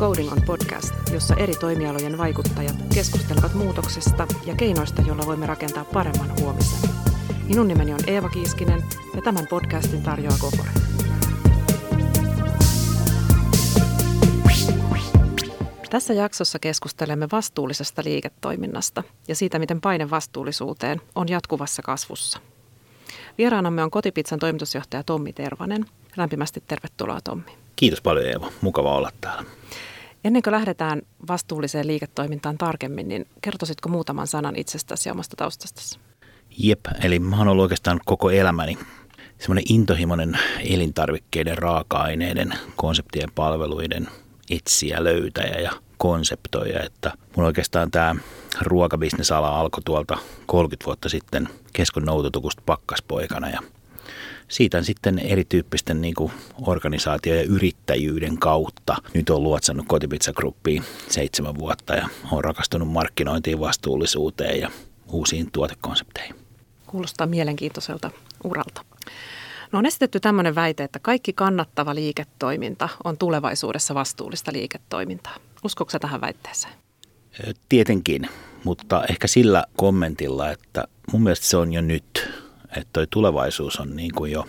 Coding on podcast, jossa eri toimialojen vaikuttajat keskustelevat muutoksesta ja keinoista, joilla voimme rakentaa paremman huomisen. Minun nimeni on Eeva Kiiskinen ja tämän podcastin tarjoaa Kokore. Tässä jaksossa keskustelemme vastuullisesta liiketoiminnasta ja siitä, miten paine vastuullisuuteen on jatkuvassa kasvussa. Vieraanamme on Kotipizzan toimitusjohtaja Tommi Tervanen. Lämpimästi tervetuloa Tommi. Kiitos paljon Eeva, mukava olla täällä. Ennen kuin lähdetään vastuulliseen liiketoimintaan tarkemmin, niin kertoisitko muutaman sanan itsestäsi ja omasta taustastasi? Jep, eli mä oon ollut oikeastaan koko elämäni semmoinen intohimoinen elintarvikkeiden, raaka-aineiden, konseptien, palveluiden etsiä, löytäjä ja konseptoija, että mun oikeastaan tämä ruokabisnesala alkoi tuolta 30 vuotta sitten keskon noutotukusta pakkaspoikana ja siitä sitten erityyppisten niin kuin organisaatio- ja yrittäjyyden kautta nyt on luotsannut Kotipizza seitsemän vuotta ja on rakastunut markkinointiin, vastuullisuuteen ja uusiin tuotekonsepteihin. Kuulostaa mielenkiintoiselta uralta. No on esitetty tämmöinen väite, että kaikki kannattava liiketoiminta on tulevaisuudessa vastuullista liiketoimintaa. Uskoksa tähän väitteeseen? Tietenkin, mutta ehkä sillä kommentilla, että mun mielestä se on jo nyt, että toi tulevaisuus on niin kuin jo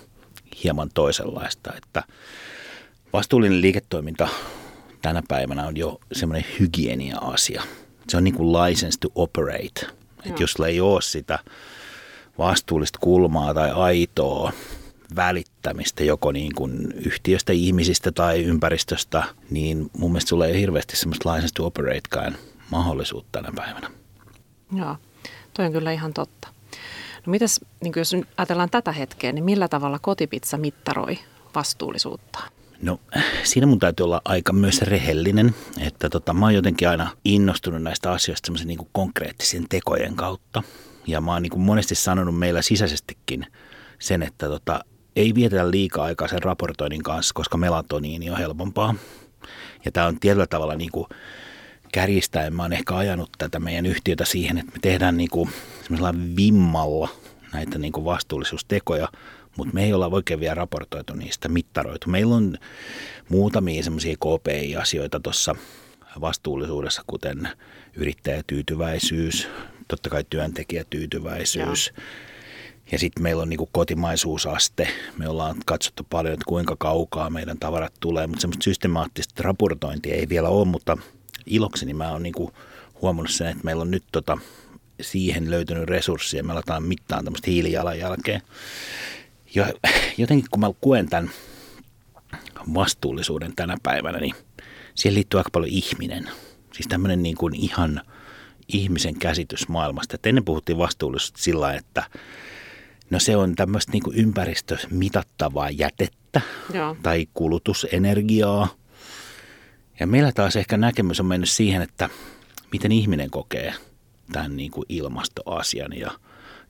hieman toisenlaista, että vastuullinen liiketoiminta tänä päivänä on jo semmoinen hygienia-asia. Se on niin kuin license to operate. Että jos ei ole sitä vastuullista kulmaa tai aitoa välittämistä joko niin kuin yhtiöstä, ihmisistä tai ympäristöstä, niin mun mielestä sulla ei hirveästi semmoista license to operatekaan mahdollisuutta tänä päivänä. Joo, toi on kyllä ihan totta. No mitäs, niin jos ajatellaan tätä hetkeä, niin millä tavalla kotipizza mittaroi vastuullisuutta? No siinä mun täytyy olla aika myös rehellinen, että tota, mä oon jotenkin aina innostunut näistä asioista semmoisen niin konkreettisen tekojen kautta. Ja mä oon niin monesti sanonut meillä sisäisestikin sen, että tota, ei vietetä liikaa aikaa sen raportoinnin kanssa, koska melatoniini on helpompaa. Ja tämä on tietyllä tavalla niin kuin kärjistäen mä oon ehkä ajanut tätä meidän yhtiötä siihen, että me tehdään niin kuin vimmalla näitä niin kuin vastuullisuustekoja, mutta me ei olla oikein vielä raportoitu niistä, mittaroitu. Meillä on muutamia semmoisia KPI-asioita tuossa vastuullisuudessa, kuten yrittäjätyytyväisyys, totta kai työntekijätyytyväisyys, Joo ja sitten meillä on niin kotimaisuusaste. Me ollaan katsottu paljon, että kuinka kaukaa meidän tavarat tulee, mutta semmoista systemaattista raportointia ei vielä ole, mutta ilokseni mä oon niin huomannut sen, että meillä on nyt tota, siihen löytynyt resursseja. Me aletaan mittaan tämmöistä hiilijalanjälkeä. Ja jotenkin kun mä kuen tämän vastuullisuuden tänä päivänä, niin siihen liittyy aika paljon ihminen. Siis tämmöinen niin kuin ihan ihmisen käsitys maailmasta. Et ennen puhuttiin vastuullisuudesta sillä että No se on tämmöistä niin ympäristömitattavaa jätettä Joo. tai kulutusenergiaa. Ja meillä taas ehkä näkemys on mennyt siihen, että miten ihminen kokee tämän niin kuin ilmastoasian. Ja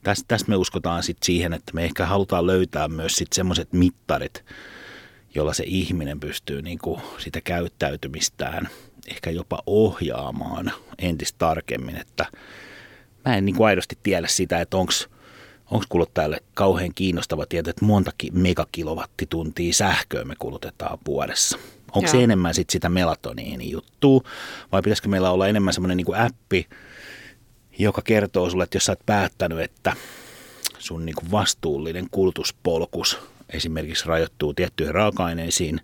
tästä, tästä me uskotaan sitten siihen, että me ehkä halutaan löytää myös sitten semmoiset mittarit, jolla se ihminen pystyy niin kuin sitä käyttäytymistään ehkä jopa ohjaamaan entistä tarkemmin. Että mä en niin kuin aidosti tiedä sitä, että onko – onko kuluttajalle kauhean kiinnostava tieto, että monta megakilowattituntia sähköä me kulutetaan vuodessa? Onko Joo. se enemmän sit sitä melatoniini juttua vai pitäisikö meillä olla enemmän semmoinen niin appi, joka kertoo sulle, että jos sä oot päättänyt, että sun niin kuin vastuullinen kulutuspolkus esimerkiksi rajoittuu tiettyihin raaka-aineisiin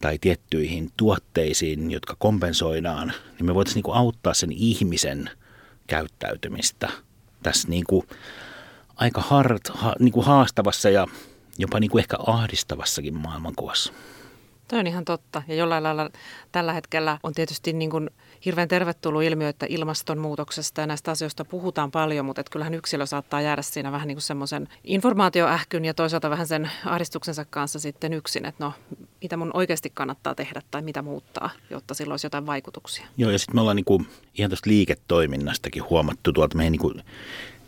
tai tiettyihin tuotteisiin, jotka kompensoidaan, niin me voitaisiin niin kuin auttaa sen ihmisen käyttäytymistä tässä niin kuin aika hard, ha, niin kuin haastavassa ja jopa niin kuin ehkä ahdistavassakin maailmankuvassa. Tämä on ihan totta. Ja jollain lailla tällä hetkellä on tietysti niin kuin hirveän tervetullut ilmiö, että ilmastonmuutoksesta ja näistä asioista puhutaan paljon, mutta kyllähän yksilö saattaa jäädä siinä vähän niin kuin semmoisen informaatioähkyn ja toisaalta vähän sen ahdistuksensa kanssa sitten yksin, että no mitä mun oikeasti kannattaa tehdä tai mitä muuttaa, jotta sillä olisi jotain vaikutuksia. Joo ja sitten me ollaan niin kuin ihan tuosta liiketoiminnastakin huomattu tuolta meidän niin kuin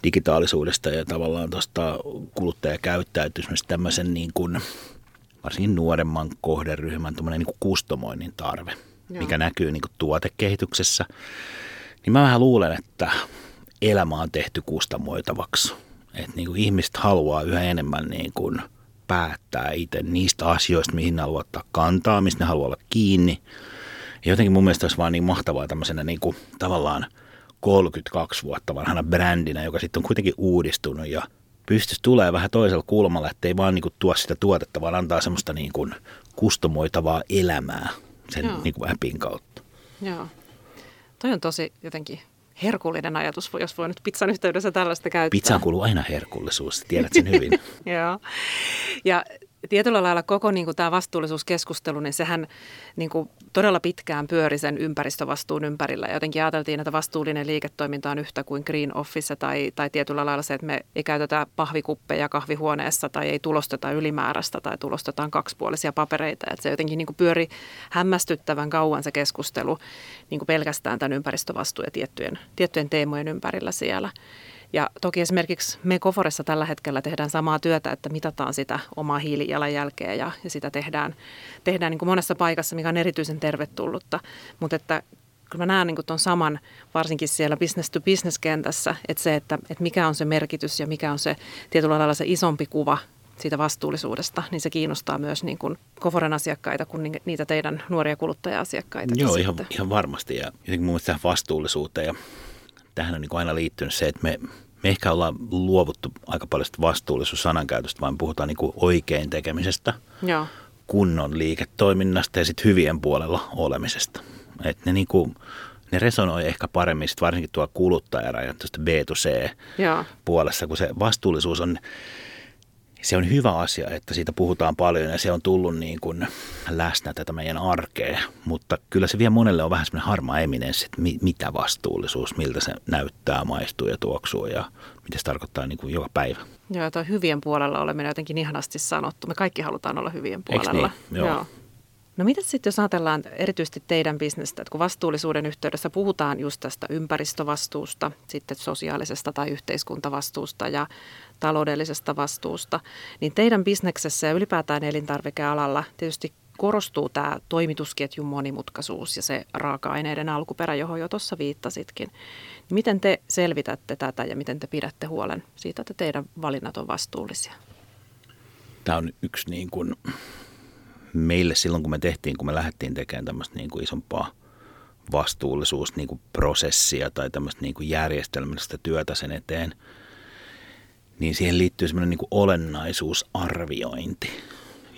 digitaalisuudesta ja tavallaan tuosta kuluttajakäyttäytymistä tämmöisen niin kuin, varsinkin nuoremman kohderyhmän niin kuin kustomoinnin tarve, Joo. mikä näkyy niin kuin tuotekehityksessä. Niin mä vähän luulen, että elämä on tehty kustamoitavaksi. Että niin kuin ihmiset haluaa yhä enemmän niin kuin päättää itse niistä asioista, mihin ne haluaa ottaa kantaa, mistä ne haluaa olla kiinni. Ja jotenkin mun mielestä olisi vaan niin mahtavaa tämmöisenä niin kuin, tavallaan 32 vuotta vanhana brändinä, joka sitten on kuitenkin uudistunut ja pystyisi tulee vähän toisella kulmalla, ettei vaan niin kuin, tuo sitä tuotetta, vaan antaa semmoista niin kuin, kustomoitavaa elämää sen niin kuin appin kautta. Joo. Toi on tosi jotenkin herkullinen ajatus, jos voi nyt pizzan yhteydessä tällaista käyttää. Pizzaan kuuluu aina herkullisuus, tiedät sen hyvin. Joo. Ja tietyllä lailla koko niin kuin tämä vastuullisuuskeskustelu, niin sehän niin kuin todella pitkään pyöri sen ympäristövastuun ympärillä. Jotenkin ajateltiin, että vastuullinen liiketoiminta on yhtä kuin green office tai, tai tietyllä lailla se, että me ei käytetä pahvikuppeja kahvihuoneessa tai ei tulosteta ylimääräistä tai tulostetaan kaksipuolisia papereita. Että se jotenkin niin kuin pyöri hämmästyttävän kauan se keskustelu niin kuin pelkästään tämän ympäristövastuun ja tiettyjen, tiettyjen teemojen ympärillä siellä. Ja toki esimerkiksi me Koforessa tällä hetkellä tehdään samaa työtä, että mitataan sitä omaa hiilijalanjälkeä ja, ja sitä tehdään, tehdään niin kuin monessa paikassa, mikä on erityisen tervetullutta. Mutta että kyllä mä näen niin tuon saman, varsinkin siellä business to business kentässä, että se, että, että mikä on se merkitys ja mikä on se tietyllä lailla se isompi kuva siitä vastuullisuudesta, niin se kiinnostaa myös niin kuin Koforen asiakkaita kuin niitä teidän nuoria kuluttaja-asiakkaita. Joo, ihan, ihan varmasti. Ja jotenkin mun mielestä vastuullisuuteen ja tähän on niin aina liittynyt se, että me, me ehkä ollaan luovuttu aika paljon vastuullisuus-sanankäytöstä, vaan puhutaan niin oikein tekemisestä, Joo. kunnon liiketoiminnasta ja sitten hyvien puolella olemisesta. Et ne, niin kuin, ne resonoi ehkä paremmin sit varsinkin tuolla kuluttajarajan B2C-puolessa, kun se vastuullisuus on se on hyvä asia, että siitä puhutaan paljon ja se on tullut niin kuin läsnä tätä meidän arkea, mutta kyllä se vielä monelle on vähän semmoinen harmaa eminenssi, että mi- mitä vastuullisuus, miltä se näyttää, maistuu ja tuoksuu ja mitä se tarkoittaa niin kuin joka päivä. Joo, tuo hyvien puolella oleminen jotenkin ihanasti sanottu. Me kaikki halutaan olla hyvien puolella. niin? Joo. Joo. No mitä sitten, jos ajatellaan erityisesti teidän bisnestä, että kun vastuullisuuden yhteydessä puhutaan just tästä ympäristövastuusta, sitten sosiaalisesta tai yhteiskuntavastuusta ja taloudellisesta vastuusta, niin teidän bisneksessä ja ylipäätään elintarvikealalla tietysti korostuu tämä toimitusketjun monimutkaisuus ja se raaka-aineiden alkuperä, johon jo tuossa viittasitkin. Miten te selvitätte tätä ja miten te pidätte huolen siitä, että teidän valinnat on vastuullisia? Tämä on yksi niin kuin meille silloin, kun me tehtiin, kun me lähdettiin tekemään tämmöistä niin kuin isompaa vastuullisuus niin kuin prosessia tai tämmöistä niin kuin järjestelmällistä työtä sen eteen, niin siihen liittyy semmoinen niin kuin olennaisuusarviointi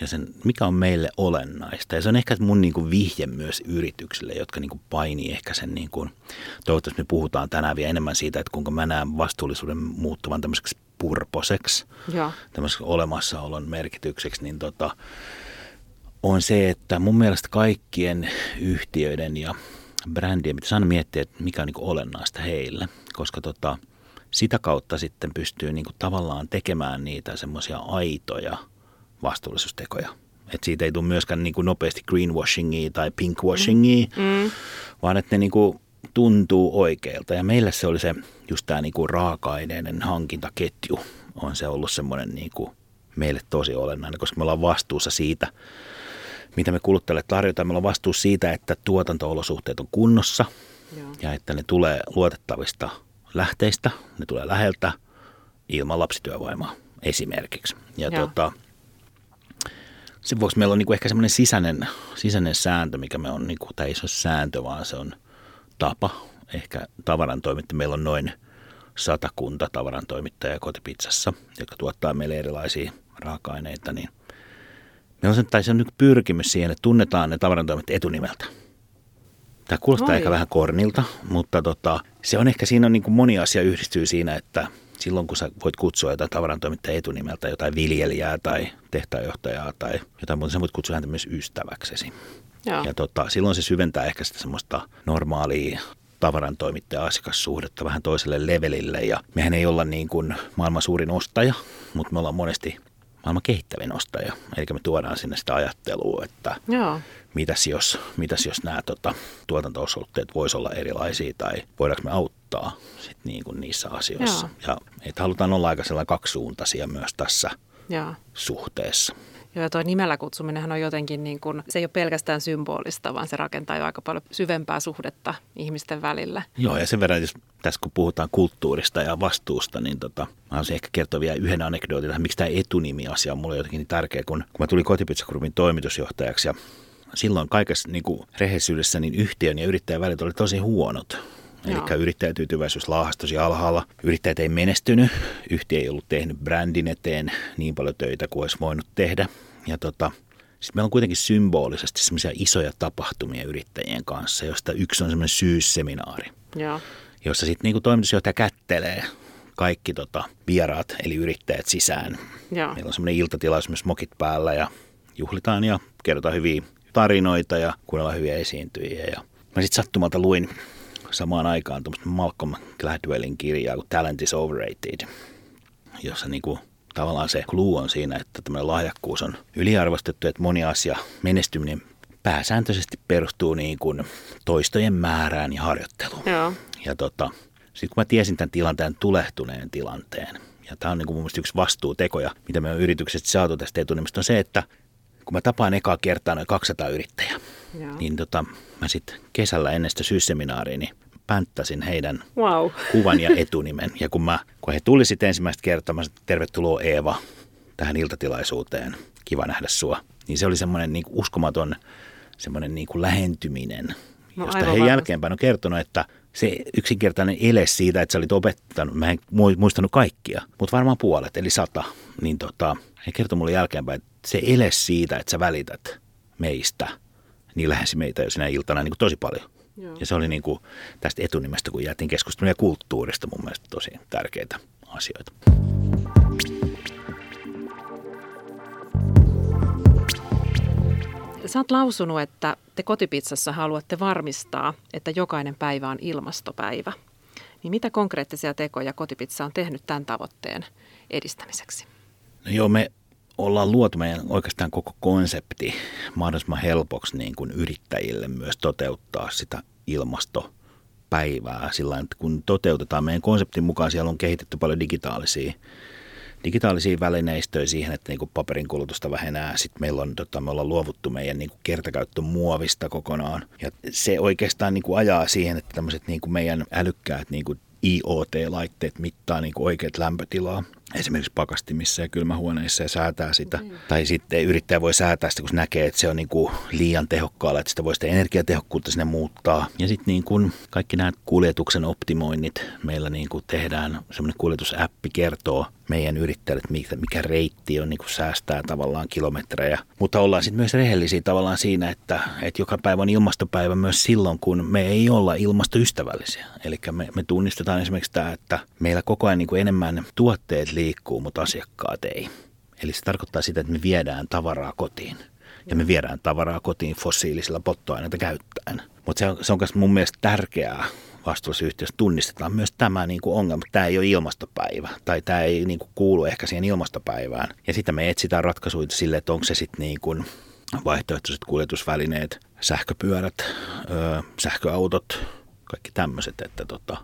ja sen, mikä on meille olennaista. Ja se on ehkä mun niin kuin vihje myös yrityksille, jotka niin kuin painii ehkä sen, niin kuin, toivottavasti me puhutaan tänään vielä enemmän siitä, että kuinka mä näen vastuullisuuden muuttuvan tämmöiseksi purposeksi, tämmöiseksi olemassaolon merkitykseksi, niin tota, on se, että mun mielestä kaikkien yhtiöiden ja brändien pitäisi aina miettiä, että mikä on niin olennaista heille, koska tota, sitä kautta sitten pystyy niin kuin tavallaan tekemään niitä semmoisia aitoja vastuullisuustekoja. Et siitä ei tule myöskään niin kuin nopeasti greenwashingia tai pinkwashingia, mm. mm. vaan että ne niin kuin tuntuu oikealta. Ja meillä se oli se just tämä niin kuin raaka-aineiden hankintaketju on se ollut semmoinen niin kuin meille tosi olennainen, koska me ollaan vastuussa siitä, mitä me kuluttajille tarjotaan. Meillä on vastuus siitä, että tuotantoolosuhteet on kunnossa Joo. ja että ne tulee luotettavista lähteistä, ne tulee läheltä ilman lapsityövoimaa esimerkiksi. Ja tota, sen vuoksi meillä on niinku ehkä semmoinen sisäinen, sisäinen sääntö, mikä me on, niinku, tai ei se ole sääntö, vaan se on tapa. Ehkä tavarantoimittaja, meillä on noin satakunta tavarantoimittajaa kotipizzassa, jotka tuottaa meille erilaisia raaka-aineita, niin – Meillä on se, tai se on nyt pyrkimys siihen, että tunnetaan ne tavarantoimet etunimeltä. Tämä kuulostaa Oi. ehkä vähän kornilta, mutta tota, se on ehkä siinä on niin kuin moni asia yhdistyy siinä, että silloin kun sä voit kutsua jotain tavarantoimittaja etunimeltä, jotain viljelijää tai tehtäjäjohtajaa tai jotain muuta, sä voit kutsua häntä myös ystäväksesi. Joo. Ja tota, silloin se syventää ehkä sitä semmoista normaalia tavarantoimittaja-asiakassuhdetta vähän toiselle levelille. Ja mehän ei olla niin kuin maailman suurin ostaja, mutta me ollaan monesti maailman kehittävin ostaja. Eli me tuodaan sinne sitä ajattelua, että Joo. Mitäs, jos, mitäs jos nämä tota, tuotanto-olosuhteet voisi olla erilaisia tai voidaanko me auttaa sit niin kuin niissä asioissa. Joo. Ja että halutaan olla aika sellainen kaksisuuntaisia myös tässä Joo. suhteessa. Joo, ja tuo nimellä kutsuminenhan on jotenkin niin kuin, se ei ole pelkästään symbolista, vaan se rakentaa jo aika paljon syvempää suhdetta ihmisten välillä. Joo, ja sen verran, jos tässä kun puhutaan kulttuurista ja vastuusta, niin tota, mä haluaisin ehkä kertoa vielä yhden anekdootin, että miksi tämä etunimi-asia on mulle jotenkin niin tärkeä, kun, kun mä tulin Kotipizza Groupin toimitusjohtajaksi ja silloin kaikessa niin kuin rehellisyydessä niin yhtiön ja yrittäjän välit oli tosi huonot. Eli yrittäjätyytyväisyys laahasi tosi alhaalla. Yrittäjät ei menestynyt. Yhtiö ei ollut tehnyt brändin eteen niin paljon töitä kuin olisi voinut tehdä. Ja tota, sitten meillä on kuitenkin symbolisesti semmoisia isoja tapahtumia yrittäjien kanssa, josta yksi on semmoinen syysseminaari, Joo. jossa sitten niin toimitusjohtaja kättelee kaikki tota, vieraat, eli yrittäjät sisään. Joo. Meillä on semmoinen iltatilaisuus myös mokit päällä ja juhlitaan ja kerrotaan hyviä tarinoita ja kuunnellaan hyviä esiintyjiä. Ja mä sitten sattumalta luin samaan aikaan tuommoista Malcolm Gladwellin kirjaa kuin Talent is Overrated, jossa niinku tavallaan se clue on siinä, että tämmöinen lahjakkuus on yliarvostettu, että moni asia, menestyminen pääsääntöisesti perustuu niin kuin toistojen määrään ja harjoitteluun. Joo. Ja tota, sitten kun mä tiesin tämän tilanteen tulehtuneen tilanteen, ja tämä on niin kuin mun mielestä yksi vastuutekoja, mitä me on yritykset saatu tästä etunimistä, on se, että kun mä tapaan ekaa kertaa noin 200 yrittäjää, Joo. niin tota, mä sitten kesällä ennen sitä syysseminaaria, niin pänttäsin heidän Wow. kuvan ja etunimen. Ja kun, mä, kun he tuli sitten ensimmäistä kertaa, mä sanoin, tervetuloa Eeva tähän iltatilaisuuteen, kiva nähdä sua. Niin se oli semmoinen niin uskomaton semmoinen niin kuin lähentyminen, No josta he varmasti. jälkeenpäin on kertonut, että se yksinkertainen ele siitä, että sä olit opettanut, mä en mu- muistanut kaikkia, mutta varmaan puolet, eli sata, niin tota, he kertoi mulle jälkeenpäin, että se ele siitä, että sä välität meistä, niin lähesi meitä jo sinä iltana niin kuin tosi paljon. Joo. Ja se oli niin kuin tästä etunimestä, kun jäätiin keskustelemaan ja kulttuurista mun mielestä tosi tärkeitä asioita. Sä oot lausunut, että te kotipizzassa haluatte varmistaa, että jokainen päivä on ilmastopäivä. Niin mitä konkreettisia tekoja kotipizza on tehnyt tämän tavoitteen edistämiseksi? No joo, me ollaan luotu meidän oikeastaan koko konsepti mahdollisimman helpoksi niin kuin yrittäjille myös toteuttaa sitä ilmastopäivää. Sillä että kun toteutetaan meidän konseptin mukaan, siellä on kehitetty paljon digitaalisia digitaalisia välineistöjä siihen, että niin paperin kulutusta vähenää. Sitten meillä on, tota, me ollaan luovuttu meidän niin kertakäyttömuovista kokonaan. Ja se oikeastaan niin ajaa siihen, että tämmöiset niin meidän älykkäät niin IoT-laitteet mittaa niin oikeat lämpötilaa esimerkiksi pakastimissa ja kylmähuoneissa ja säätää sitä. Mm. Tai sitten yrittäjä voi säätää sitä, kun se näkee, että se on niin kuin liian tehokkaalla, että sitä voi sitä energiatehokkuutta sinne muuttaa. Ja sitten niin kuin kaikki nämä kuljetuksen optimoinnit meillä niin kuin tehdään, semmoinen kuljetusäppi kertoo meidän yrittäjille, että mikä, reitti on, niin kuin säästää tavallaan kilometrejä. Mutta ollaan sitten myös rehellisiä tavallaan siinä, että, että joka päivä on ilmastopäivä myös silloin, kun me ei olla ilmastoystävällisiä. Eli me, me tunnistetaan esimerkiksi tämä, että meillä koko ajan niin kuin enemmän tuotteet liikkuu, mutta asiakkaat ei. Eli se tarkoittaa sitä, että me viedään tavaraa kotiin. Ja me viedään tavaraa kotiin fossiilisilla polttoaineita käyttäen. Mutta se on, se on myös mun mielestä tärkeää vastuullisessa yhtiössä tunnistetaan myös tämä niin kuin ongelma. Tämä ei ole ilmastopäivä tai tämä ei niin kuin kuulu ehkä siihen ilmastopäivään. Ja sitä me etsitään ratkaisuja sille, että onko se sitten niin kuin vaihtoehtoiset kuljetusvälineet, sähköpyörät, öö, sähköautot, kaikki tämmöiset. Että tota,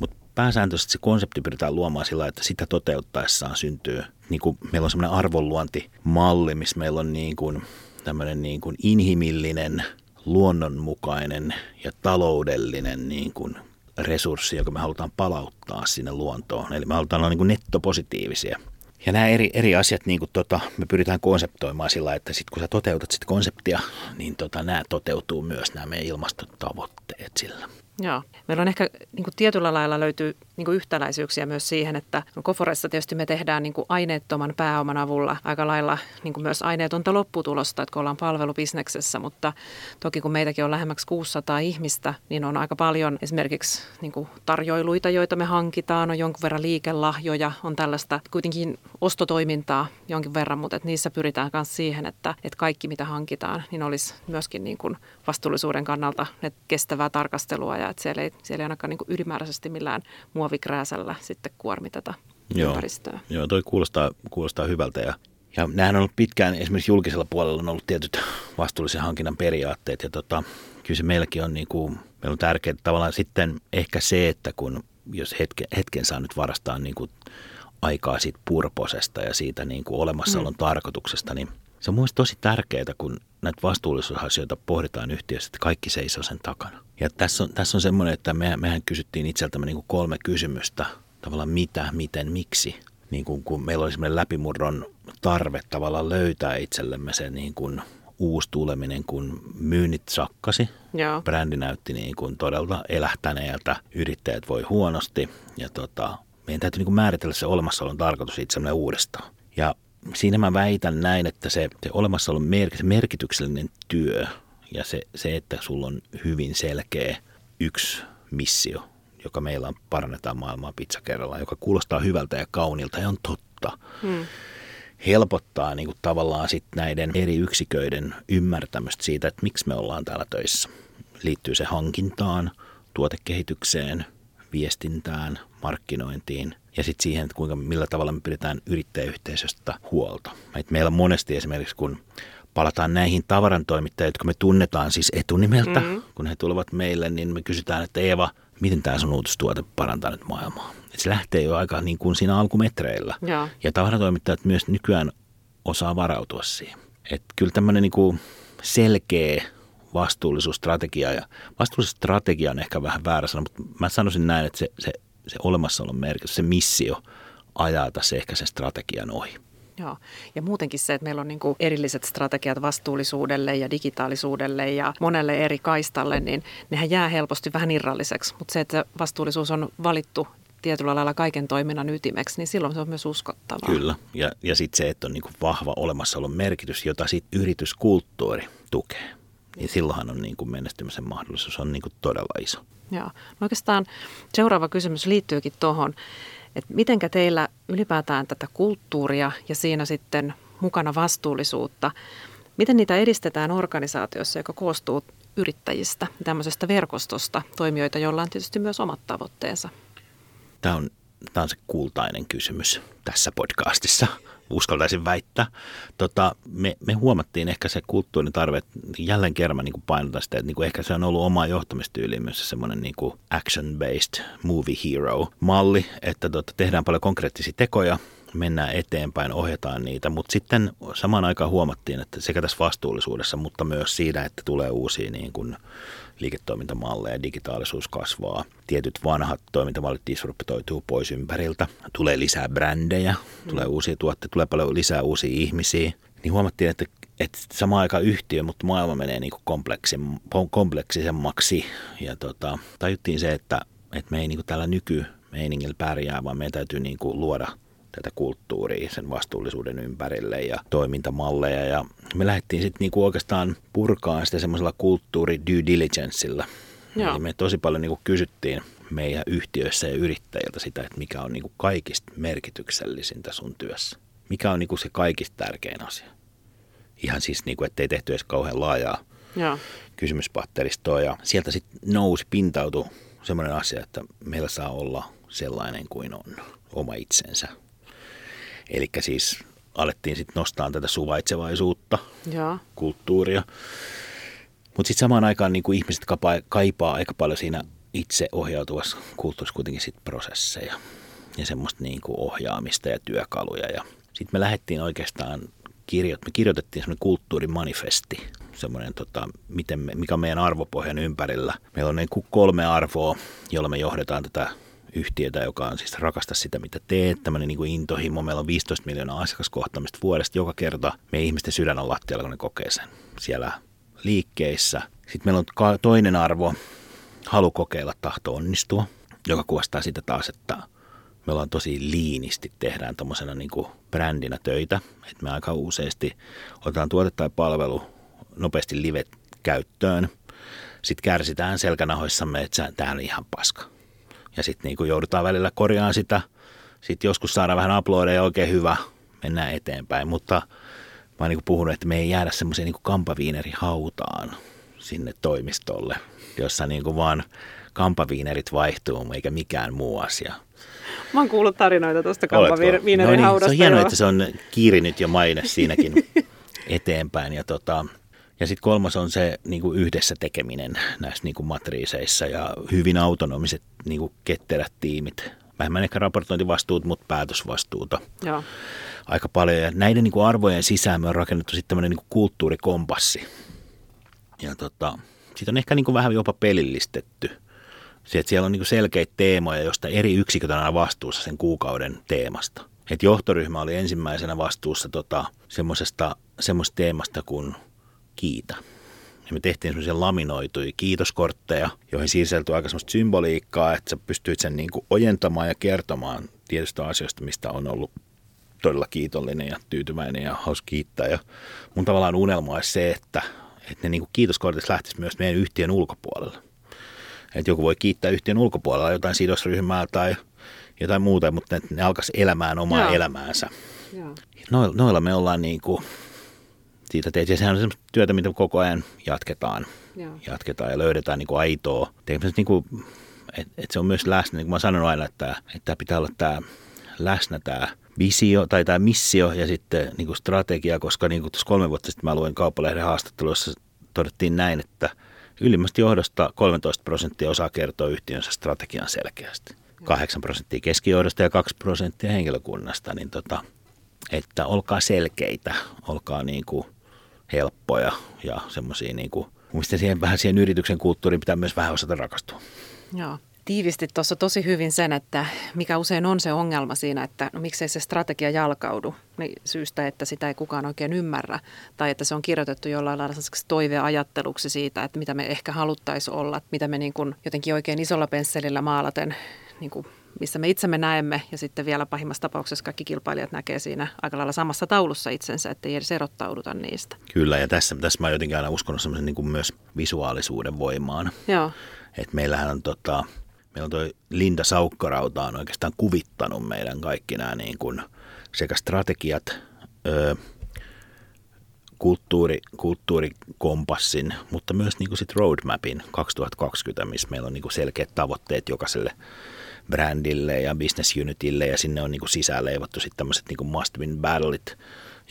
mutta pääsääntöisesti se konsepti pyritään luomaan sillä, että sitä toteuttaessaan syntyy, niin kuin meillä on semmoinen arvonluontimalli, missä meillä on niin kuin tämmöinen niin kuin inhimillinen, luonnonmukainen ja taloudellinen niin kuin resurssi, joka me halutaan palauttaa sinne luontoon. Eli me halutaan olla niin kuin nettopositiivisia. Ja nämä eri, eri asiat niin kuin tota, me pyritään konseptoimaan sillä, että sit kun sä toteutat sitä konseptia, niin tota, nämä toteutuu myös nämä meidän ilmastotavoitteet sillä. Joo. Meillä on ehkä niin kuin tietyllä lailla löytyy niin kuin yhtäläisyyksiä myös siihen, että Koforessa tietysti me tehdään niin kuin aineettoman pääoman avulla aika lailla niin kuin myös aineetonta lopputulosta, että kun ollaan palvelubisneksessä, mutta toki kun meitäkin on lähemmäksi 600 ihmistä, niin on aika paljon esimerkiksi niin kuin tarjoiluita, joita me hankitaan, on jonkun verran liikelahjoja, on tällaista kuitenkin ostotoimintaa jonkin verran, mutta että niissä pyritään myös siihen, että, että kaikki mitä hankitaan, niin olisi myöskin niin kuin vastuullisuuden kannalta että kestävää tarkastelua ja että siellä ei, siellä ei ainakaan niin ylimääräisesti millään muovikrääsällä sitten kuormiteta Joo. ympäristöä. Joo, toi kuulostaa, kuulostaa hyvältä ja ja nämähän on ollut pitkään, esimerkiksi julkisella puolella on ollut tietyt vastuullisen hankinnan periaatteet ja tota, kyllä se meilläkin on, niin kuin, meillä on tärkeää tavallaan sitten ehkä se, että kun jos hetken, hetken saa nyt varastaa niin kuin aikaa siitä purposesta ja siitä niin kuin olemassaolon mm. tarkoituksesta, niin se on mun mielestä tosi tärkeää, kun näitä vastuullisuusasioita pohditaan yhtiössä, että kaikki seisoo sen takana. Ja tässä on, tässä on semmoinen, että me, mehän kysyttiin itseltämme niin kuin kolme kysymystä, tavallaan mitä, miten, miksi. Niin kuin, kun meillä oli semmoinen läpimurron tarve tavallaan löytää itsellemme se niin kuin uusi tuleminen, kun myynnit sakkasi. Joo. Brändi näytti niin kuin todella elähtäneeltä, yrittäjät voi huonosti ja tota, meidän täytyy niin kuin määritellä se olemassaolon tarkoitus itsemme uudestaan. Ja siinä mä väitän näin, että se, se olemassaolon mer- se merkityksellinen työ ja se, se, että sulla on hyvin selkeä yksi missio, joka meillä on parannetaan maailmaa pizza kerrallaan, joka kuulostaa hyvältä ja kaunilta ja on totta. Hmm helpottaa niin kuin tavallaan sit näiden eri yksiköiden ymmärtämystä siitä, että miksi me ollaan täällä töissä. Liittyy se hankintaan, tuotekehitykseen, viestintään, markkinointiin ja sitten siihen, että kuinka, millä tavalla me pidetään yrittäjäyhteisöstä huolta. Et meillä monesti esimerkiksi, kun palataan näihin tavarantoimittajia, jotka me tunnetaan siis etunimeltä, mm-hmm. kun he tulevat meille, niin me kysytään, että Eeva, miten tämä sun uutustuote parantaa nyt maailmaa. Et se lähtee jo aika niin kuin siinä alkumetreillä. Ja, ja tavaratoimittajat myös nykyään osaa varautua siihen. Et kyllä tämmöinen niin selkeä vastuullisuusstrategia, ja vastuullisuusstrategia on ehkä vähän väärä sana, mutta mä sanoisin näin, että se, se, se olemassaolon merkitys, se missio ajaa tässä ehkä sen strategian ohi. Joo, ja muutenkin se, että meillä on niin erilliset strategiat vastuullisuudelle ja digitaalisuudelle ja monelle eri kaistalle, niin nehän jää helposti vähän irralliseksi. Mutta se, että vastuullisuus on valittu tietyllä lailla kaiken toiminnan ytimeksi, niin silloin se on myös uskottavaa. Kyllä, ja, ja sitten se, että on niin vahva olemassaolon merkitys, jota sitten yrityskulttuuri tukee, niin silloinhan on niin kuin menestymisen mahdollisuus on niin kuin todella iso. Joo. No oikeastaan seuraava kysymys liittyykin tuohon, että mitenkä teillä ylipäätään tätä kulttuuria ja siinä sitten mukana vastuullisuutta, miten niitä edistetään organisaatiossa, joka koostuu yrittäjistä, tämmöisestä verkostosta, toimijoita, joilla on tietysti myös omat tavoitteensa? Tämä on, tämä on se kultainen kysymys tässä podcastissa uskaltaisin väittää. Tota, me, me huomattiin ehkä se kulttuurin tarve, jälleen kerran niin painotan sitä, että niin kuin ehkä se on ollut oma johtamistyyli myös semmoinen niin action-based movie hero-malli, että tota, tehdään paljon konkreettisia tekoja, mennään eteenpäin, ohjataan niitä, mutta sitten samaan aikaan huomattiin, että sekä tässä vastuullisuudessa, mutta myös siinä, että tulee uusia niin kuin liiketoimintamalleja, digitaalisuus kasvaa, tietyt vanhat toimintamallit disruptoituu pois ympäriltä, tulee lisää brändejä, tulee mm. uusia tuotteita, tulee paljon lisää uusia ihmisiä, niin huomattiin, että, että samaan aikaan yhtiö, mutta maailma menee niin kuin kompleksisemmaksi. Ja tota, tajuttiin se, että, että me ei niin tällä nykymeiningillä pärjää, vaan meidän täytyy niin luoda tätä kulttuuria sen vastuullisuuden ympärille ja toimintamalleja. Ja me lähdettiin sitten niinku oikeastaan purkaan sitä semmoisella kulttuuri due diligenceilla. Eli me tosi paljon niinku kysyttiin meidän yhtiöissä ja yrittäjiltä sitä, että mikä on niinku kaikista merkityksellisintä sun työssä. Mikä on niinku se kaikista tärkein asia. Ihan siis, niinku, ettei tehty edes kauhean laajaa ja. kysymyspatteristoa. Ja sieltä sitten nousi, pintautui semmoinen asia, että meillä saa olla sellainen kuin on, oma itsensä. Eli siis alettiin sitten nostaa tätä suvaitsevaisuutta, ja. kulttuuria. Mutta sitten samaan aikaan niin kuin ihmiset kaipaa, kaipaa aika paljon siinä itse ohjautuvassa kulttuurissa kuitenkin sit prosesseja ja semmoista niin kuin ohjaamista ja työkaluja. Ja sitten me lähdettiin oikeastaan kirjoit, me kirjoitettiin semmoinen kulttuurimanifesti, semmoinen, tota, miten me, mikä on meidän arvopohjan ympärillä. Meillä on niin kuin kolme arvoa, jolla me johdetaan tätä yhtiötä, joka on siis rakasta sitä, mitä teet. Tämmöinen niin kuin intohimo. Meillä on 15 miljoonaa asiakaskohtaamista vuodesta joka kerta. Meidän ihmisten sydän on lattialla, kun ne kokee sen siellä liikkeissä. Sitten meillä on toinen arvo, halu kokeilla, tahto onnistua, joka kuvastaa sitä taas, että me ollaan tosi liinisti, tehdään tuommoisena niin brändinä töitä. Että me aika useasti otetaan tuote tai palvelu nopeasti live käyttöön. Sitten kärsitään selkänahoissamme, että tämä on ihan paska ja sitten niin joudutaan välillä korjaamaan sitä. Sitten joskus saadaan vähän uploadeja oikein hyvä, mennään eteenpäin. Mutta mä oon niin puhunut, että me ei jäädä semmoiseen niin kampaviineri hautaan sinne toimistolle, jossa niin kuin vaan kampaviinerit vaihtuu eikä mikään muu asia. Mä oon kuullut tarinoita tuosta kampaviinerin no niin, haudasta. Se on hienoa, että se on kiirinyt jo maine siinäkin eteenpäin. Ja tota, ja sitten kolmas on se niin kuin yhdessä tekeminen näissä niin kuin matriiseissa ja hyvin autonomiset niin kuin ketterät tiimit. Vähemmän ehkä raportointivastuut, mutta päätösvastuuta. Joo. Aika paljon. Ja näiden niin kuin arvojen sisään me on rakennettu sitten tämmöinen niin kuin kulttuurikompassi. Ja tota, siitä on ehkä niin kuin vähän jopa pelillistetty. Se, että siellä on niin kuin selkeitä teemoja, joista eri yksiköt on aina vastuussa sen kuukauden teemasta. Et johtoryhmä oli ensimmäisenä vastuussa tota, semmoisesta teemasta kuin kiitä. Ja me tehtiin semmoisia laminoituja kiitoskortteja, joihin sisältyi aika semmoista symboliikkaa, että sä pystyit sen niin kuin ojentamaan ja kertomaan tietystä asioista, mistä on ollut todella kiitollinen ja tyytyväinen ja hauska kiittää. Ja mun tavallaan unelma olisi se, että, että ne niin kuin kiitoskortit lähtisivät myös meidän yhtiön ulkopuolella. Että joku voi kiittää yhtiön ulkopuolella jotain sidosryhmää tai jotain muuta, mutta ne, ne alkaisi elämään omaa Joo. elämäänsä. Joo. Noilla, noilla me ollaan niin kuin siitä teet. Ja sehän on semmoista työtä, mitä koko ajan jatketaan. Joo. Jatketaan ja löydetään niin kuin aitoa. Niin kuin, että et se on myös läsnä, niin kuin mä sanon aina, että, että pitää olla tämä läsnä tämä visio tai tämä missio ja sitten niin kuin strategia, koska niin kuin tuossa kolme vuotta sitten mä luin Kauppalehden haastattelussa todettiin näin, että ylimmästä johdosta 13 prosenttia osaa kertoa yhtiönsä strategian selkeästi. 8 prosenttia keskijohdosta ja 2 prosenttia henkilökunnasta, niin tota, että olkaa selkeitä, olkaa niin kuin helppoja ja semmoisia niin kuin, Mielestäni siihen, vähän siihen yrityksen kulttuuriin pitää myös vähän osata rakastua. Joo. Tiivistit tuossa tosi hyvin sen, että mikä usein on se ongelma siinä, että no miksei se strategia jalkaudu niin syystä, että sitä ei kukaan oikein ymmärrä. Tai että se on kirjoitettu jollain lailla toiveajatteluksi siitä, että mitä me ehkä haluttaisiin olla, mitä me niin kuin jotenkin oikein isolla pensselillä maalaten niin kuin missä me itsemme näemme ja sitten vielä pahimmassa tapauksessa kaikki kilpailijat näkee siinä aika lailla samassa taulussa itsensä, että ei edes erottauduta niistä. Kyllä ja tässä, tässä mä jotenkin aina uskonut semmoisen niin kuin myös visuaalisuuden voimaan. Joo. Että meillähän on tota, meillä on toi Linda Saukkarauta on oikeastaan kuvittanut meidän kaikki nämä niin kuin sekä strategiat, ö, kulttuuri, kulttuurikompassin, mutta myös niin kuin sit roadmapin 2020, missä meillä on niin kuin selkeät tavoitteet jokaiselle brändille ja business unitille ja sinne on niin kuin sisään leivottu sitten tämmöiset niin kuin must win battlet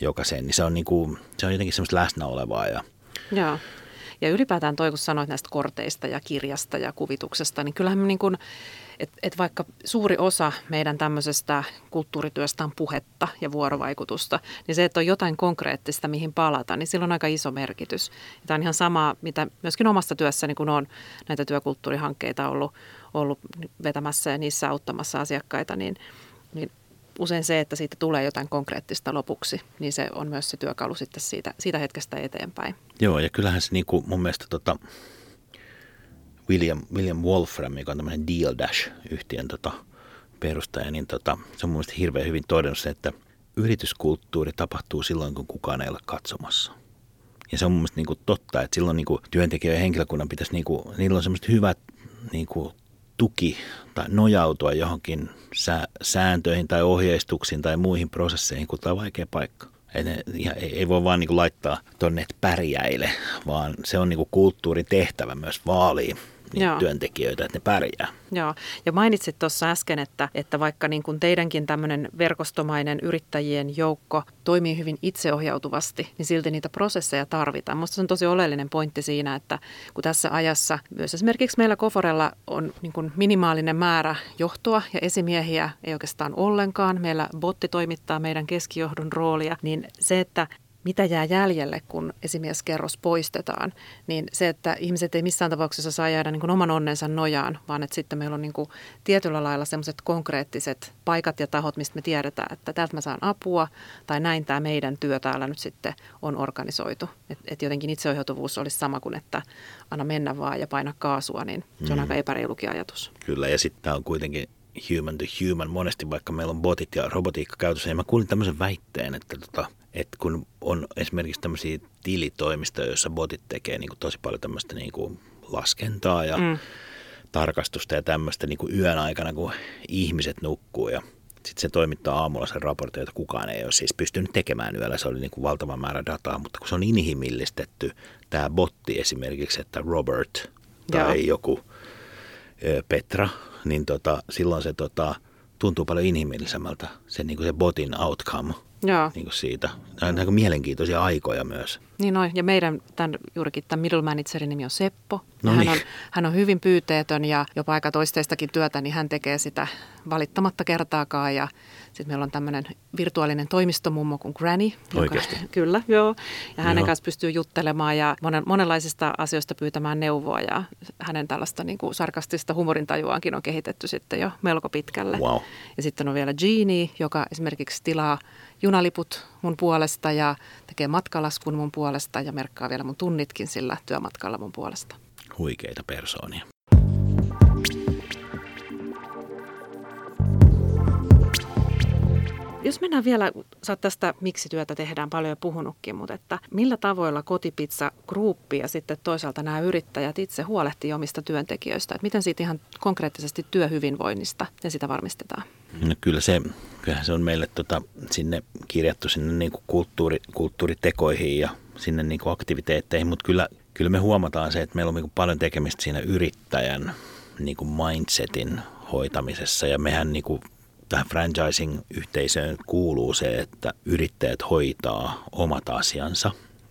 jokaiseen, niin se on, niin kuin, se on jotenkin semmoista läsnä olevaa. Ja, Joo. Ja ylipäätään toi, kun sanoit näistä korteista ja kirjasta ja kuvituksesta, niin kyllähän me niin kuin, et, et vaikka suuri osa meidän tämmöisestä kulttuurityöstä on puhetta ja vuorovaikutusta, niin se, että on jotain konkreettista, mihin palata, niin sillä on aika iso merkitys. Tämä on ihan sama, mitä myöskin omassa työssäni, kun on näitä työkulttuurihankkeita ollut, ollut vetämässä ja niissä auttamassa asiakkaita, niin, niin usein se, että siitä tulee jotain konkreettista lopuksi, niin se on myös se työkalu sitten siitä, siitä hetkestä eteenpäin. Joo, ja kyllähän se niin kuin mun mielestä tota, William, William Wolfram, joka on tämmöinen Deal Dash-yhtiön tota, perustaja, niin tota, se on mun mielestä hirveän hyvin todennut se, että yrityskulttuuri tapahtuu silloin, kun kukaan ei ole katsomassa. Ja se on mun mielestä niin kuin totta, että silloin niin kuin työntekijöiden ja henkilökunnan pitäisi, niin kuin, niillä on semmoiset hyvät niin kuin tuki tai nojautua johonkin sääntöihin tai ohjeistuksiin tai muihin prosesseihin, kun tämä on vaikea paikka. Ei, ei, ei voi vaan niin laittaa tuonne, pärjäile, vaan se on niin kulttuurin tehtävä myös vaaliin niitä Joo. työntekijöitä, että ne pärjää. Joo, ja mainitsit tuossa äsken, että, että vaikka niin kuin teidänkin tämmöinen verkostomainen yrittäjien joukko toimii hyvin itseohjautuvasti, niin silti niitä prosesseja tarvitaan. Minusta se on tosi oleellinen pointti siinä, että kun tässä ajassa myös esimerkiksi meillä Koforella on niin kuin minimaalinen määrä johtoa ja esimiehiä ei oikeastaan ollenkaan. Meillä botti toimittaa meidän keskijohdon roolia, niin se, että mitä jää jäljelle, kun esimieskerros poistetaan, niin se, että ihmiset ei missään tapauksessa saa jäädä niin kuin oman onnensa nojaan, vaan että sitten meillä on niin kuin tietyllä lailla sellaiset konkreettiset paikat ja tahot, mistä me tiedetään, että täältä mä saan apua tai näin tämä meidän työ täällä nyt sitten on organisoitu. Että et jotenkin itseohjautuvuus olisi sama kuin, että anna mennä vaan ja paina kaasua, niin se on mm. aika epäreilukin ajatus. Kyllä, ja sitten tämä on kuitenkin human to human. Monesti vaikka meillä on botit ja robotiikka käytössä, niin mä kuulin tämmöisen väitteen, että tota, että kun on esimerkiksi tämmöisiä tilitoimistoja, joissa botit tekee niin kuin tosi paljon tämmöistä niin kuin laskentaa ja mm. tarkastusta ja tämmöistä niin kuin yön aikana, kun ihmiset nukkuu ja sitten se toimittaa aamulla sen raportin, jota kukaan ei ole siis pystynyt tekemään yöllä. Se oli niin kuin valtava määrä dataa, mutta kun se on inhimillistetty, tämä botti esimerkiksi, että Robert tai Joo. joku Petra, niin tota, silloin se tota, tuntuu paljon inhimillisemmältä, se, niin kuin se botin outcome – Joo. Niin kuin siitä. Nämä on aika mielenkiintoisia aikoja myös. Niin noin, ja meidän tämän, juurikin tämän middle managerin nimi on Seppo. No hän, niin. on, hän on hyvin pyyteetön ja jopa aika toisteistakin työtä, niin hän tekee sitä valittamatta kertaakaan. Ja sitten meillä on tämmöinen virtuaalinen toimistomummo kuin Granny. Oikeasti? kyllä, joo. Ja hänen Joo. kanssa pystyy juttelemaan ja monen, monenlaisista asioista pyytämään neuvoa. Ja hänen tällaista niin kuin sarkastista humorintajuaankin on kehitetty sitten jo melko pitkälle. Wow. Ja sitten on vielä Jeannie, joka esimerkiksi tilaa junaliput mun puolesta ja tekee matkalaskun mun puolesta ja merkkaa vielä mun tunnitkin sillä työmatkalla mun puolesta. Huikeita persoonia. Jos mennään vielä, sä oot tästä miksi työtä tehdään paljon jo puhunutkin, mutta että millä tavoilla kotipizza gruppi ja sitten toisaalta nämä yrittäjät itse huolehtii omista työntekijöistä? Että miten siitä ihan konkreettisesti työhyvinvoinnista ja sitä varmistetaan? No kyllä se, kyllähän se on meille tota, sinne kirjattu sinne niin kuin kulttuuri, kulttuuritekoihin ja sinne niin kuin aktiviteetteihin, mutta kyllä, kyllä me huomataan se, että meillä on niin kuin paljon tekemistä siinä yrittäjän niin kuin mindsetin hoitamisessa ja mehän niin kuin tähän franchising-yhteisöön kuuluu se, että yrittäjät hoitaa omat asiansa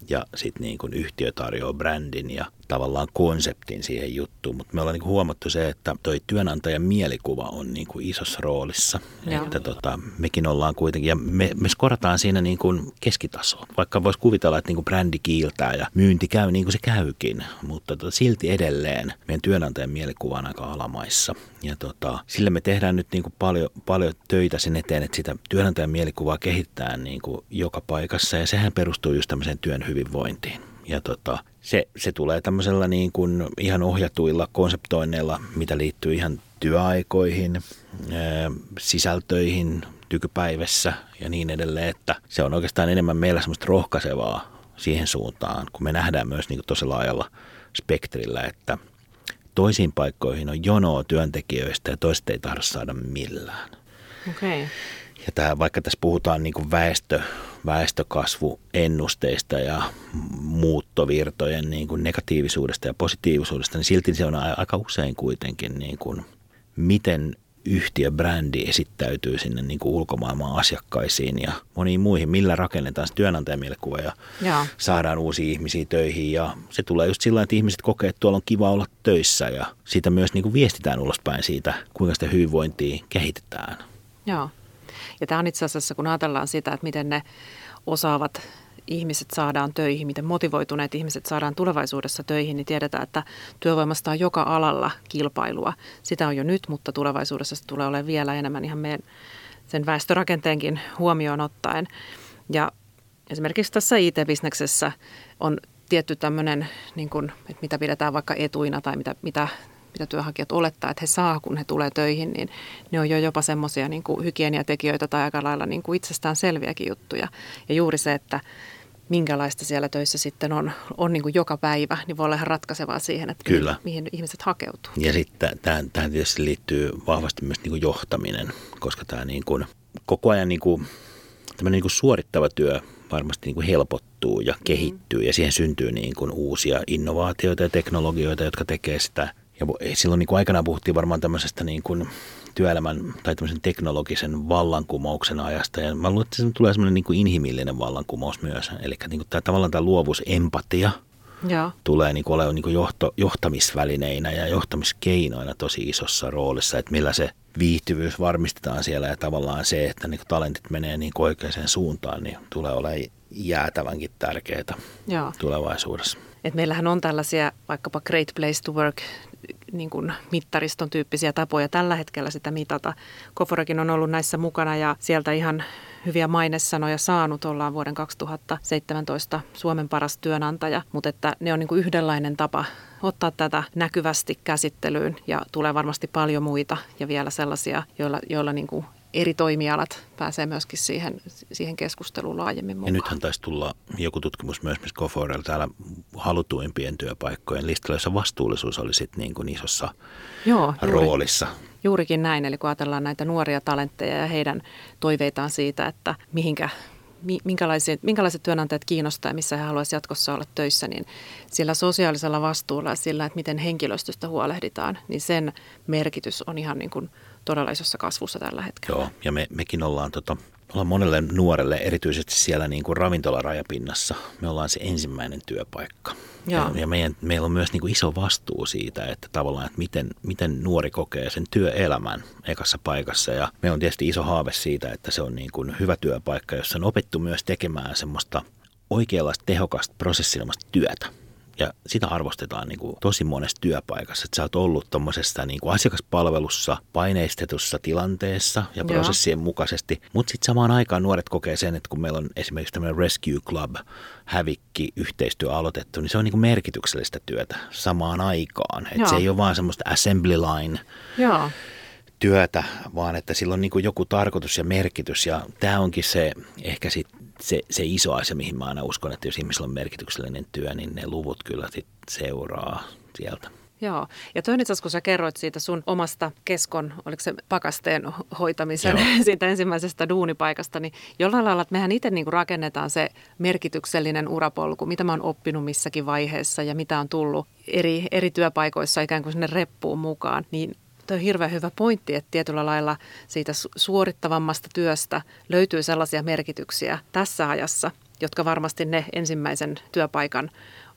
ja sitten niin yhtiö tarjoaa brändin ja tavallaan konseptin siihen juttuun, mutta me ollaan niin kuin huomattu se, että toi työnantajan mielikuva on niin kuin isossa roolissa, Joo. että tota, mekin ollaan kuitenkin, ja me, me skorataan siinä niin kuin keskitasoa, vaikka voisi kuvitella, että niin kuin brändi kiiltää ja myynti käy niin kuin se käykin, mutta tota, silti edelleen meidän työnantajan mielikuva on aika alamaissa, ja tota, sillä me tehdään nyt niin kuin paljon, paljon töitä sen eteen, että sitä työnantajan mielikuvaa kehittää niin kuin joka paikassa, ja sehän perustuu just tämmöiseen työn hyvinvointiin. Ja tota, se, se tulee tämmöisellä niin kuin ihan ohjatuilla konseptoinneilla, mitä liittyy ihan työaikoihin, sisältöihin tykypäivässä ja niin edelleen, että se on oikeastaan enemmän meillä semmoista rohkaisevaa siihen suuntaan, kun me nähdään myös niin kuin tosi laajalla spektrillä, että toisiin paikkoihin on jonoa työntekijöistä ja toiset ei tahdo saada millään. Okei. Okay. Ja tämä, vaikka tässä puhutaan niin kuin väestö, väestökasvuennusteista ja muuttovirtojen niin kuin negatiivisuudesta ja positiivisuudesta, niin silti se on aika usein kuitenkin, niin kuin, miten yhtiöbrändi esittäytyy sinne niin kuin ulkomaailman asiakkaisiin ja moniin muihin, millä rakennetaan se työnantajamielikuva ja Joo. saadaan uusia ihmisiä töihin ja se tulee just sillä että ihmiset kokee, että tuolla on kiva olla töissä ja siitä myös niin kuin viestitään ulospäin siitä, kuinka sitä hyvinvointia kehitetään. Joo. Ja tämä on itse asiassa, kun ajatellaan sitä, että miten ne osaavat ihmiset saadaan töihin, miten motivoituneet ihmiset saadaan tulevaisuudessa töihin, niin tiedetään, että työvoimasta on joka alalla kilpailua. Sitä on jo nyt, mutta tulevaisuudessa se tulee olemaan vielä enemmän ihan meidän sen väestörakenteenkin huomioon ottaen. Ja esimerkiksi tässä IT-bisneksessä on tietty tämmöinen, niin kuin, että mitä pidetään vaikka etuina tai mitä, mitä, mitä työnhakijat olettaa, että he saa, kun he tulee töihin, niin ne on jo jopa semmoisia niin kuin hygieniatekijöitä tai aika lailla niin kuin itsestään selviäkin juttuja. Ja juuri se, että minkälaista siellä töissä sitten on, on niin kuin joka päivä, niin voi olla ihan ratkaisevaa siihen, että Kyllä. Mihin, mihin ihmiset hakeutuu. Ja sitten tähän, tähän tietysti liittyy vahvasti myös niin kuin johtaminen, koska tämä niin kuin, koko ajan niin kuin, niin kuin suorittava työ varmasti niin kuin helpottuu ja kehittyy ja siihen syntyy niin kuin uusia innovaatioita ja teknologioita, jotka tekee sitä. Ja vo- silloin niin kuin aikanaan puhuttiin varmaan tämmöisestä niin kuin työelämän tai tämmöisen teknologisen vallankumouksen ajasta. Ja mä luulen, että se tulee semmoinen niin kuin inhimillinen vallankumous myös. Eli niin kuin tämä, tavallaan tämä luovuus, empatia – Joo. tulee niin olemaan niin johto, johtamisvälineinä ja johtamiskeinoina tosi isossa roolissa, että millä se viihtyvyys varmistetaan siellä ja tavallaan se, että niin talentit menee niin oikeaan suuntaan, niin tulee olemaan jäätävänkin tärkeää Joo. tulevaisuudessa. Et meillähän on tällaisia vaikkapa Great Place to Work niin kuin mittariston tyyppisiä tapoja tällä hetkellä sitä mitata. Koforakin on ollut näissä mukana ja sieltä ihan hyviä mainesanoja saanut. Ollaan vuoden 2017 Suomen paras työnantaja, mutta että ne on niin kuin yhdenlainen tapa ottaa tätä näkyvästi käsittelyyn ja tulee varmasti paljon muita ja vielä sellaisia, joilla, joilla niin kuin eri toimialat pääsee myöskin siihen, siihen keskusteluun laajemmin Ja mukaan. nythän taisi tulla joku tutkimus myös, missä Goforella täällä halutuimpien työpaikkojen listalla, jossa vastuullisuus oli sitten niin kuin isossa Joo, juuri. roolissa. Juurikin näin, eli kun ajatellaan näitä nuoria talentteja ja heidän toiveitaan siitä, että mihinkä, mi- minkälaiset, minkälaiset työnantajat kiinnostaa ja missä he haluaisivat jatkossa olla töissä, niin sillä sosiaalisella vastuulla ja sillä, että miten henkilöstöstä huolehditaan, niin sen merkitys on ihan niin kuin todella isossa kasvussa tällä hetkellä. Joo, ja me, mekin ollaan tota, ollaan monelle nuorelle, erityisesti siellä niin kuin ravintolarajapinnassa, me ollaan se ensimmäinen työpaikka. Ja, ja meidän, meillä on myös niin kuin iso vastuu siitä, että tavallaan, että miten, miten nuori kokee sen työelämän ekassa paikassa. Ja meillä on tietysti iso haave siitä, että se on niin kuin hyvä työpaikka, jossa on opettu myös tekemään semmoista oikeanlaista tehokasta prosessinomasta työtä ja sitä arvostetaan niin kuin tosi monessa työpaikassa, että sä oot ollut tuommoisessa niin kuin asiakaspalvelussa paineistetussa tilanteessa ja prosessien Joo. mukaisesti, mutta sitten samaan aikaan nuoret kokee sen, että kun meillä on esimerkiksi tämmöinen Rescue Club, hävikki, yhteistyö aloitettu, niin se on niin kuin merkityksellistä työtä samaan aikaan. Että se ei ole vaan semmoista assembly line Joo työtä, vaan että sillä on niin joku tarkoitus ja merkitys. Ja tämä onkin se ehkä sit se, se iso asia, mihin mä aina uskon, että jos ihmisellä on merkityksellinen työ, niin ne luvut kyllä sit seuraa sieltä. Joo, ja toinen itse kun sä kerroit siitä sun omasta keskon, oliko se pakasteen hoitamisen Joo. siitä ensimmäisestä duunipaikasta, niin jollain lailla, että mehän itse niin rakennetaan se merkityksellinen urapolku, mitä mä oon oppinut missäkin vaiheessa ja mitä on tullut eri, eri työpaikoissa ikään kuin sinne reppuun mukaan, niin Tuo on hirveän hyvä pointti, että tietyllä lailla siitä suorittavammasta työstä löytyy sellaisia merkityksiä tässä ajassa, jotka varmasti ne ensimmäisen työpaikan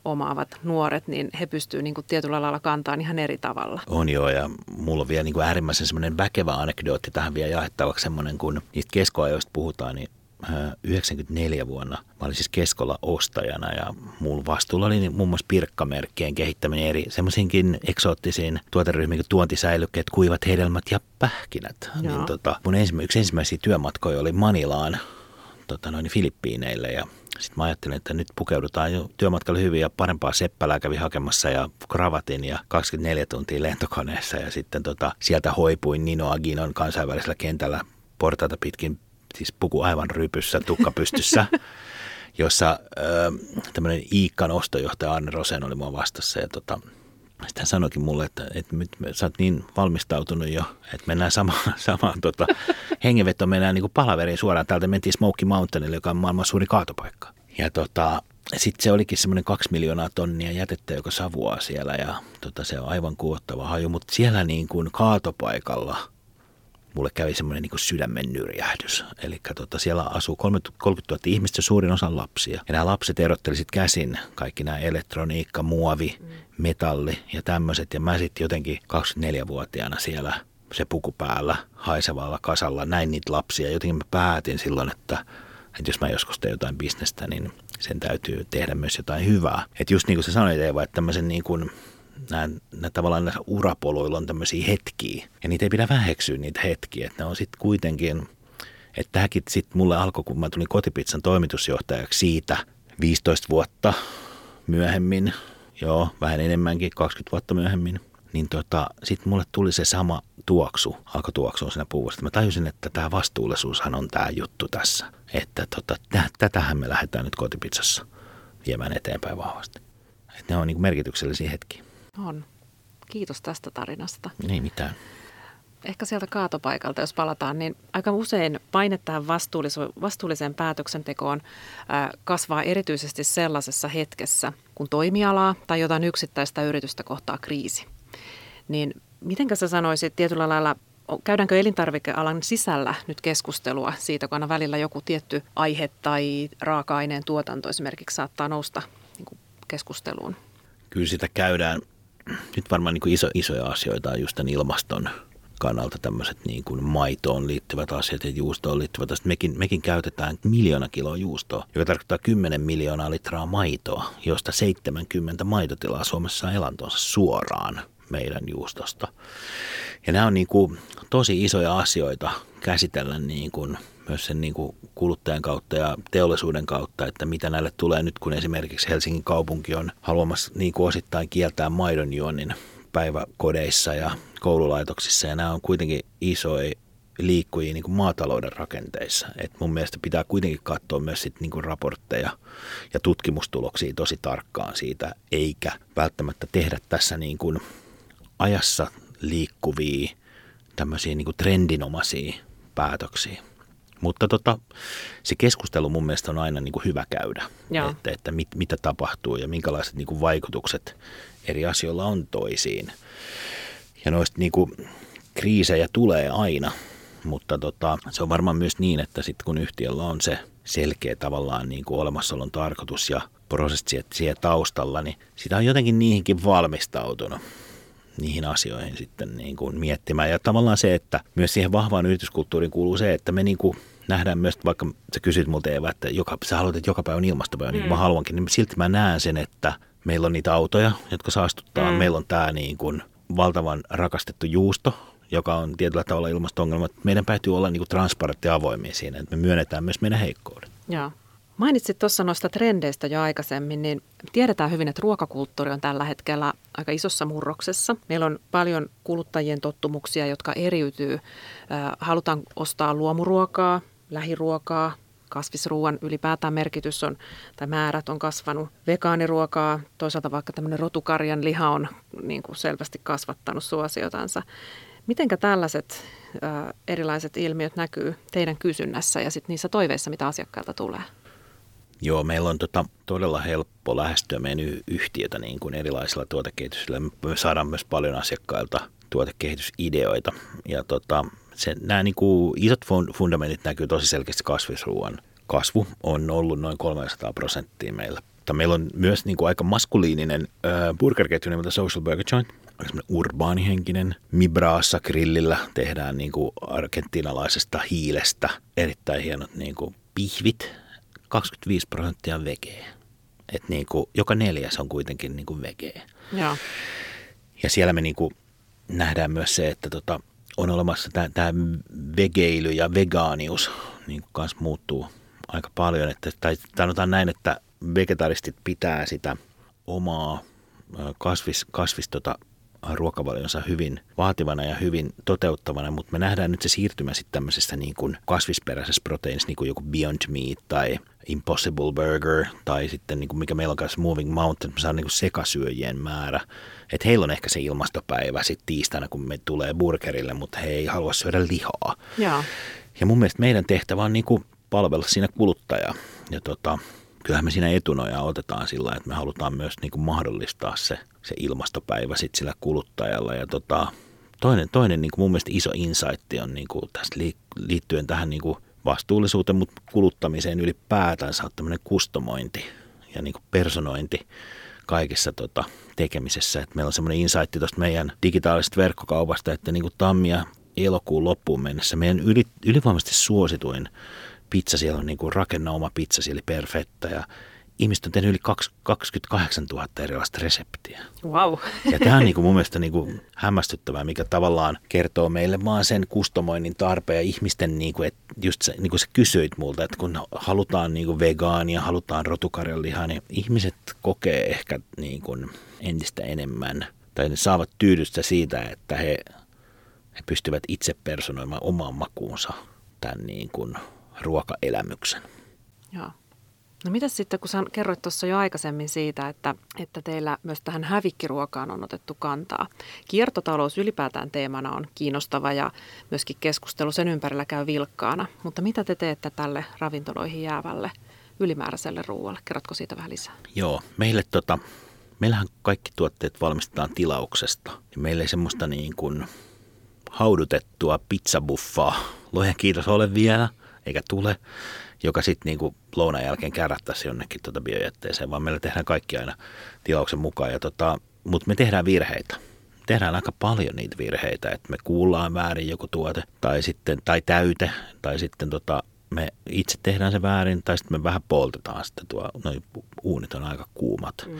omaavat nuoret, niin he pystyvät niin tietyllä lailla kantamaan ihan eri tavalla. On joo, ja mulla on vielä niin kuin äärimmäisen semmoinen väkevä anekdootti tähän vielä jaettavaksi semmoinen, kun niistä keskoajoista puhutaan, niin 94 vuonna. Mä olin siis Keskolla ostajana ja mulla vastuulla oli muun muassa pirkkamerkkien kehittäminen eri semmoisiinkin eksoottisiin tuoteryhmiin kuin tuontisäilykkeet, kuivat hedelmät ja pähkinät. Niin, tota, mun ensimmä, yksi ensimmäisiä työmatkoja oli Manilaan tota, noin Filippiineille ja sitten mä ajattelin, että nyt pukeudutaan jo työmatkalle hyvin ja parempaa seppälää kävi hakemassa ja kravatin ja 24 tuntia lentokoneessa ja sitten tota, sieltä hoipuin Nino Aginon kansainvälisellä kentällä portaita pitkin siis puku aivan rypyssä, tukka pystyssä, jossa tämmöinen Iikkan ostojohtaja Arne Rosen oli mua vastassa ja tota, sitten hän sanoikin mulle, että, että nyt sä oot niin valmistautunut jo, että mennään samaan, samaan tota, hengenvetoon, mennään niin kuin palaveriin suoraan. Täältä mentiin Smoky Mountainille, joka on maailman suuri kaatopaikka. Ja tota, sitten se olikin semmoinen kaksi miljoonaa tonnia jätettä, joka savuaa siellä ja tota, se on aivan kuottava haju. Mutta siellä niin kuin kaatopaikalla – mulle kävi semmoinen niin sydämen nyrjähdys. Eli tota, siellä asuu 30 000 ihmistä, suurin osa lapsia. Ja nämä lapset erottelisit käsin kaikki nämä elektroniikka, muovi, mm. metalli ja tämmöiset. Ja mä sitten jotenkin 24-vuotiaana siellä se puku päällä, haisevalla kasalla, näin niitä lapsia. Jotenkin mä päätin silloin, että, että jos mä joskus teen jotain bisnestä, niin sen täytyy tehdä myös jotain hyvää. Että just niin kuin sä sanoit Eeva, että tämmöisen niin kuin nämä, nämä tavallaan näissä urapoluilla on tämmöisiä hetkiä. Ja niitä ei pidä väheksyä niitä hetkiä. Että ne on sitten kuitenkin, että tämäkin sitten mulle alkoi, kun mä tulin kotipizzan toimitusjohtajaksi siitä 15 vuotta myöhemmin, joo, vähän enemmänkin, 20 vuotta myöhemmin, niin tota, sitten mulle tuli se sama tuoksu, alkoi tuoksua siinä puusta. Mä tajusin, että tämä vastuullisuushan on tämä juttu tässä. Että tota, tätähän me lähdetään nyt kotipizzassa viemään eteenpäin vahvasti. Että ne on niin merkityksellisiä hetkiä. On. Kiitos tästä tarinasta. Ei mitään. Ehkä sieltä kaatopaikalta, jos palataan, niin aika usein paine tähän vastuulliseen päätöksentekoon kasvaa erityisesti sellaisessa hetkessä, kun toimialaa tai jotain yksittäistä yritystä kohtaa kriisi. Niin miten sä sanoisit tietyllä lailla, käydäänkö elintarvikealan sisällä nyt keskustelua siitä, kun aina välillä joku tietty aihe tai raaka-aineen tuotanto esimerkiksi saattaa nousta niin keskusteluun? Kyllä sitä käydään nyt varmaan niin kuin iso, isoja asioita on just tämän ilmaston kannalta tämmöiset niin kuin maitoon liittyvät asiat ja juustoon liittyvät asiat. Mekin, mekin käytetään miljoona kiloa juustoa, joka tarkoittaa 10 miljoonaa litraa maitoa, josta 70 maitotilaa Suomessa on elantonsa suoraan meidän juustosta. Ja nämä on niin kuin tosi isoja asioita käsitellä niin kuin myös sen niin kuin kuluttajan kautta ja teollisuuden kautta, että mitä näille tulee nyt, kun esimerkiksi Helsingin kaupunki on haluamassa niin kuin osittain kieltää maidonjuonnin päiväkodeissa ja koululaitoksissa. Ja nämä on kuitenkin isoja liikkujia niin kuin maatalouden rakenteissa. Et mun mielestä pitää kuitenkin katsoa myös sit niin kuin raportteja ja tutkimustuloksia tosi tarkkaan siitä, eikä välttämättä tehdä tässä niin kuin ajassa liikkuvia tämmöisiä niin trendinomaisia päätöksiä. Mutta tota, se keskustelu mun mielestä on aina niin kuin hyvä käydä, Joo. että, että mit, mitä tapahtuu ja minkälaiset niin kuin vaikutukset eri asioilla on toisiin. Ja noista niin kuin, kriisejä tulee aina, mutta tota, se on varmaan myös niin, että sitten kun yhtiöllä on se selkeä tavallaan niin kuin olemassaolon tarkoitus ja prosessi siellä taustalla, niin sitä on jotenkin niihinkin valmistautunut niihin asioihin sitten niin kuin miettimään. Ja tavallaan se, että myös siihen vahvaan yrityskulttuuriin kuuluu se, että me niin kuin nähdään myös, vaikka sä kysyt multa Eeva, että joka, sä haluat, että joka päivä on ilmastopäivä, niin kuin mm. mä haluankin, niin silti mä näen sen, että meillä on niitä autoja, jotka saastuttaa. Mm. Meillä on tämä niin kuin valtavan rakastettu juusto, joka on tietyllä tavalla ilmasto-ongelma. Meidän täytyy olla niin kuin transparentti avoimia siinä, että me myönnetään myös meidän heikkoudet. Joo. Mainitsit tuossa noista trendeistä jo aikaisemmin, niin tiedetään hyvin, että ruokakulttuuri on tällä hetkellä aika isossa murroksessa. Meillä on paljon kuluttajien tottumuksia, jotka eriytyy. Halutaan ostaa luomuruokaa, lähiruokaa, kasvisruuan ylipäätään merkitys on, tai määrät on kasvanut. Vegaaniruokaa, toisaalta vaikka tämmöinen rotukarjan liha on niin kuin selvästi kasvattanut suosiotansa. Mitenkä tällaiset ö, erilaiset ilmiöt näkyy teidän kysynnässä ja sitten niissä toiveissa, mitä asiakkailta tulee? Joo, meillä on tota, todella helppo lähestyä meidän yhtiötä niin kuin erilaisilla tuotekehitysillä. Me saadaan myös paljon asiakkailta tuotekehitysideoita. Ja tota, se, nämä niin kuin isot fundamentit näkyy tosi selkeästi kasvisruoan. Kasvu on ollut noin 300 prosenttia meillä. Mutta meillä on myös niin kuin aika maskuliininen äh, burgerketju nimeltä Social Burger Joint. Aika urbaanihenkinen. Mibraassa grillillä tehdään niin kuin argentinalaisesta hiilestä erittäin hienot niin kuin pihvit 25 prosenttia vegeä. Et niin kuin, joka neljäs on kuitenkin niin kuin vegeä. Ja. ja siellä me niin kuin nähdään myös se, että tota, on olemassa tämä vegeily ja vegaanius niin kuin kanssa muuttuu aika paljon. Että, tai sanotaan näin, että vegetaristit pitää sitä omaa kasvis, kasvis tota, ruokavalionsa hyvin vaativana ja hyvin toteuttavana, mutta me nähdään nyt se siirtymä sitten tämmöisestä niin kuin kasvisperäisessä proteiinissa, niin kuin joku Beyond Meat tai Impossible Burger tai sitten niin kuin mikä meillä on kanssa Moving Mountain, me saadaan niin kuin sekasyöjien määrä. Että heillä on ehkä se ilmastopäivä sitten tiistaina, kun me tulee burgerille, mutta he ei halua syödä lihaa. Ja, ja mun mielestä meidän tehtävä on niin kuin palvella siinä kuluttajaa. Ja tota, kyllähän me siinä etunoja otetaan sillä, että me halutaan myös niin kuin mahdollistaa se, se ilmastopäivä sit sillä kuluttajalla. Ja tota, toinen, toinen niin kuin mun mielestä iso insight on niin kuin tästä liittyen tähän niin kuin vastuullisuuteen, mutta kuluttamiseen ylipäätänsä on tämmöinen kustomointi ja niin kuin personointi kaikessa tota, tekemisessä. Et meillä on semmoinen insight tuosta meidän digitaalisesta verkkokaupasta, että niin kuin tammia elokuun loppuun mennessä meidän yli, ylivoimaisesti suosituin pizza, siellä on niin kuin rakennauma pizza, siellä perfetta ja ihmiset on tehnyt yli 28 000 erilaista reseptiä. Wow. Ja tämä on niin kuin mun mielestä niin kuin hämmästyttävää, mikä tavallaan kertoo meille vaan sen kustomoinnin tarpeen ja ihmisten, niin kuin, että just se, niin kuin sä kysyit multa, että kun halutaan niin kuin vegaania, halutaan rotukarjanlihaa, niin ihmiset kokee ehkä niin kuin entistä enemmän tai ne saavat tyydystä siitä, että he, he pystyvät itse personoimaan omaan makuunsa tämän niin kuin ruokaelämyksen. Joo. No mitä sitten, kun sä kerroit tuossa jo aikaisemmin siitä, että, että teillä myös tähän hävikkiruokaan on otettu kantaa. Kiertotalous ylipäätään teemana on kiinnostava ja myöskin keskustelu sen ympärillä käy vilkkaana. Mutta mitä te teette tälle ravintoloihin jäävälle ylimääräiselle ruoalle? Kerrotko siitä vähän lisää? Joo, meille tota, meillähän kaikki tuotteet valmistetaan tilauksesta. Meillä ei semmoista niin kuin haudutettua pizzabuffaa, lohen kiitos ole vielä, eikä tule joka sitten niinku lounan jälkeen kärättäisi jonnekin tuota biojätteeseen, vaan meillä tehdään kaikki aina tilauksen mukaan. Tota, mutta me tehdään virheitä. Tehdään aika paljon niitä virheitä, että me kuullaan väärin joku tuote tai, sitten, tai täyte tai sitten tota, me itse tehdään se väärin tai sitten me vähän poltetaan sitten tuo, noin uunit on aika kuumat. Mm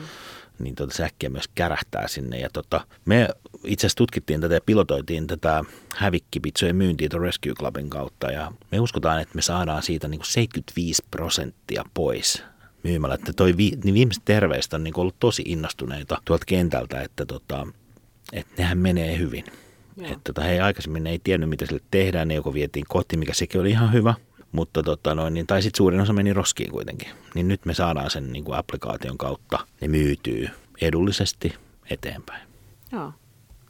niin tota, se äkkiä myös kärähtää sinne. Ja tota, me itse asiassa tutkittiin tätä ja pilotoitiin tätä hävikkipitsojen myyntiä tuon Rescue Clubin kautta ja me uskotaan, että me saadaan siitä niin kuin 75 prosenttia pois myymällä. Että toi vi, niin viimeiset terveistä on niin ollut tosi innostuneita tuolta kentältä, että, tota, että nehän menee hyvin. Että tota, he aikaisemmin ei tiennyt, mitä sille tehdään, ne joko vietiin kotiin, mikä sekin oli ihan hyvä, mutta tota noin, niin, tai sitten suurin osa meni roskiin kuitenkin. Niin nyt me saadaan sen niin kuin applikaation kautta, ne myytyy edullisesti eteenpäin. Joo.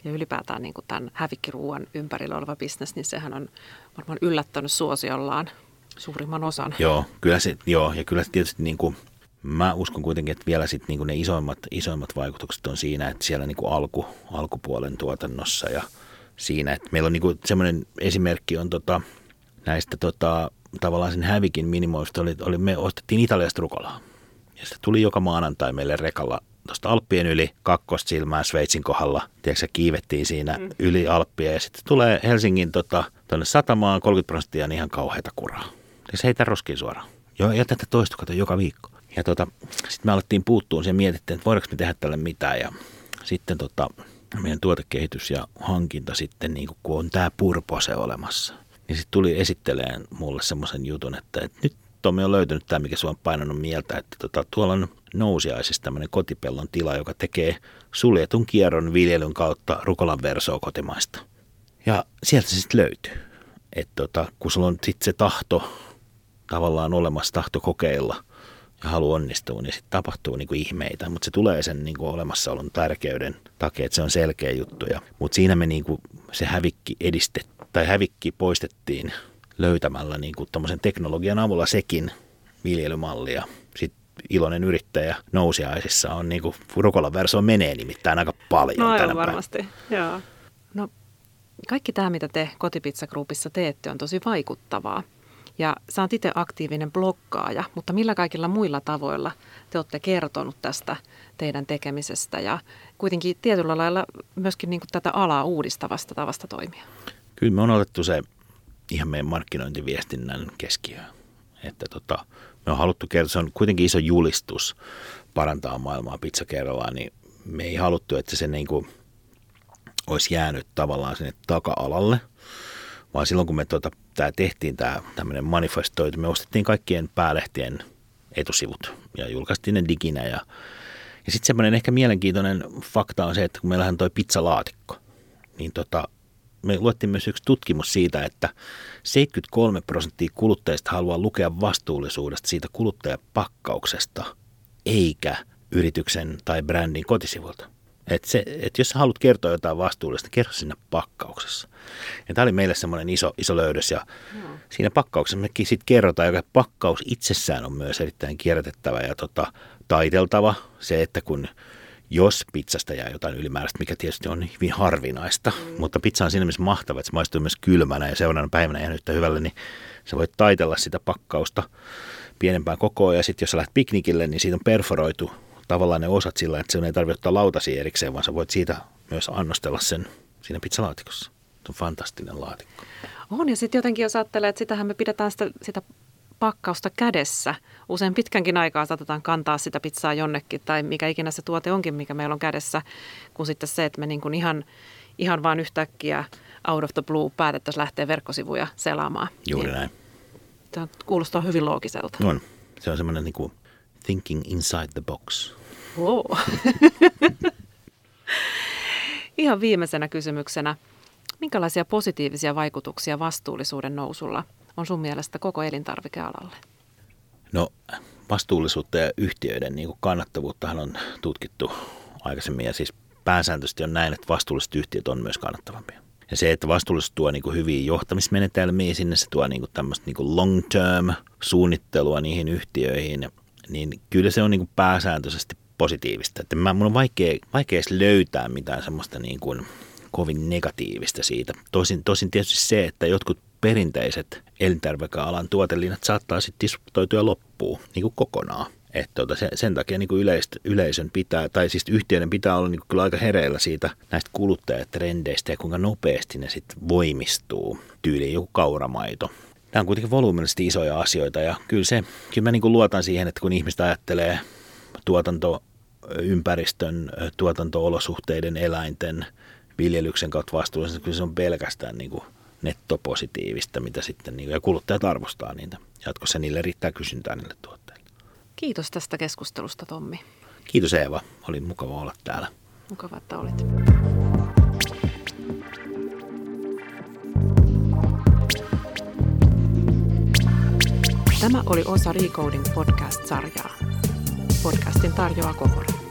Ja ylipäätään niin kuin tämän hävikkiruuan ympärillä oleva bisnes, niin sehän on varmaan yllättänyt suosiollaan suurimman osan. Joo, kyllä se, joo ja kyllä se tietysti niin kuin, mä uskon kuitenkin, että vielä sit niin kuin ne isoimmat, isoimmat vaikutukset on siinä, että siellä niin kuin alku, alkupuolen tuotannossa ja siinä. Että meillä on niin semmoinen esimerkki on tota, näistä tota, tavallaan sen hävikin minimoista. Oli, oli, me ostettiin Italiasta rukolaa. Ja se tuli joka maanantai meille rekalla tuosta Alppien yli kakkosta silmää Sveitsin kohdalla. Tiedätkö, kiivettiin siinä mm. yli Alppia ja sitten tulee Helsingin tota, tuonne satamaan 30 prosenttia niin ihan kauheita kuraa. Ja se heitä roskiin suoraan. Jo, ja tätä toistu kato joka viikko. Ja tota, sitten me alettiin puuttua ja mietittiin, että voidaanko me tehdä tälle mitään. Ja sitten tota, meidän tuotekehitys ja hankinta sitten, niin kun on tämä purpose olemassa, niin sitten tuli esitteleen mulle semmoisen jutun, että, että nyt Tommi on löytänyt tämä, mikä sua on painanut mieltä, että tota, tuolla on nousiaisissa tämmöinen kotipellon tila, joka tekee suljetun kierron viljelyn kautta rukolan versoa kotimaista. Ja sieltä se sitten löytyy. Että tota, kun sulla on sitten se tahto tavallaan olemassa, tahto kokeilla ja halu onnistua, niin sitten tapahtuu niinku ihmeitä. Mutta se tulee sen niinku olemassaolon tärkeyden takia, että se on selkeä juttu. Mutta siinä me niinku se hävikki edistettiin tai hävikki poistettiin löytämällä niin kuin teknologian avulla sekin viljelymalli ja sitten iloinen yrittäjä nousiaisissa on niin kuin Rukolan verso menee nimittäin aika paljon no, tänä varmasti, joo. No, kaikki tämä, mitä te Kotipizza Groupissa teette, on tosi vaikuttavaa. Ja sä oot itse aktiivinen blokkaaja, mutta millä kaikilla muilla tavoilla te olette kertonut tästä teidän tekemisestä ja kuitenkin tietyllä lailla myöskin niin kuin tätä alaa uudistavasta tavasta toimia? Kyllä me on otettu se ihan meidän markkinointiviestinnän keskiöön. Että tota, me on haluttu kertoa, se on kuitenkin iso julistus parantaa maailmaa pizza kerrallaan, niin me ei haluttu, että se niin kuin olisi jäänyt tavallaan sinne taka-alalle, vaan silloin kun me tota, tää tehtiin tämä tämmöinen manifestoitu, me ostettiin kaikkien päälehtien etusivut ja julkaistiin ne diginä ja ja sitten semmoinen ehkä mielenkiintoinen fakta on se, että kun meillähän toi pizzalaatikko, niin tota, me luettiin myös yksi tutkimus siitä, että 73 prosenttia kuluttajista haluaa lukea vastuullisuudesta siitä kuluttajapakkauksesta, eikä yrityksen tai brändin kotisivulta. Et se, et jos sä haluat kertoa jotain vastuullista, kerro sinne pakkauksessa. Ja tämä oli meille semmoinen iso, iso löydös. Ja no. siinä pakkauksessa mekin sitten kerrotaan, joka pakkaus itsessään on myös erittäin kierrätettävä ja tota, taiteltava. Se, että kun jos pizzasta jää jotain ylimääräistä, mikä tietysti on hyvin harvinaista, mm. mutta pizza on siinä mielessä mahtava, että se maistuu myös kylmänä ja seuraavana päivänä jäänyt yhtä hyvälle, niin sä voit taitella sitä pakkausta pienempään kokoon ja sitten jos sä lähdet piknikille, niin siitä on perforoitu tavallaan ne osat sillä, että se ei tarvitse ottaa lautasi erikseen, vaan sä voit siitä myös annostella sen siinä pizzalaatikossa. Se on fantastinen laatikko. On, ja sitten jotenkin jos ajattelee, että sitähän me pidetään sitä, sitä pakkausta kädessä. Usein pitkänkin aikaa saatetaan kantaa sitä pizzaa jonnekin tai mikä ikinä se tuote onkin, mikä meillä on kädessä, kun sitten se, että me niin kuin ihan, ihan vaan yhtäkkiä out of the blue päätettäisiin lähteä verkkosivuja selaamaan. Juuri niin, näin. Tämä kuulostaa hyvin loogiselta. On. Se on semmoinen niin kuin thinking inside the box. Wow. ihan viimeisenä kysymyksenä. Minkälaisia positiivisia vaikutuksia vastuullisuuden nousulla on sun mielestä koko elintarvikealalle? No vastuullisuutta ja yhtiöiden niin kannattavuuttahan on tutkittu aikaisemmin ja siis pääsääntöisesti on näin, että vastuulliset yhtiöt on myös kannattavampia. Ja se, että vastuullisuus tuo niin kuin hyviä johtamismenetelmiä sinne, se tuo niin kuin tämmöistä niin kuin long term suunnittelua niihin yhtiöihin, niin kyllä se on niin kuin pääsääntöisesti positiivista. Että mä, mun on vaikea, vaikea edes löytää mitään semmoista niin kuin kovin negatiivista siitä. Tosin, tosin tietysti se, että jotkut perinteiset elintarvikealan tuotelinnat saattaa sitten disruptoitua loppuun niin kuin kokonaan. Että tuota, sen, sen takia niin kuin yleist, yleisön pitää, tai siis yhtiöiden pitää olla niin kyllä aika hereillä siitä näistä kuluttajatrendeistä ja kuinka nopeasti ne sitten voimistuu tyyliin joku kauramaito. Nämä on kuitenkin volyymillisesti isoja asioita ja kyllä, se, kyllä mä niin kuin luotan siihen, että kun ihmiset ajattelee tuotantoympäristön, tuotantoolosuhteiden, eläinten, viljelyksen kautta vastuullisen, niin kyllä se on pelkästään niin kuin nettopositiivista, mitä sitten niin, ja kuluttajat arvostaa niitä. Jatkossa niille riittää kysyntää niille tuotteille. Kiitos tästä keskustelusta, Tommi. Kiitos Eeva, oli mukava olla täällä. Mukava, että olit. Tämä oli osa Recoding podcast-sarjaa. Podcastin tarjoaa Kohori.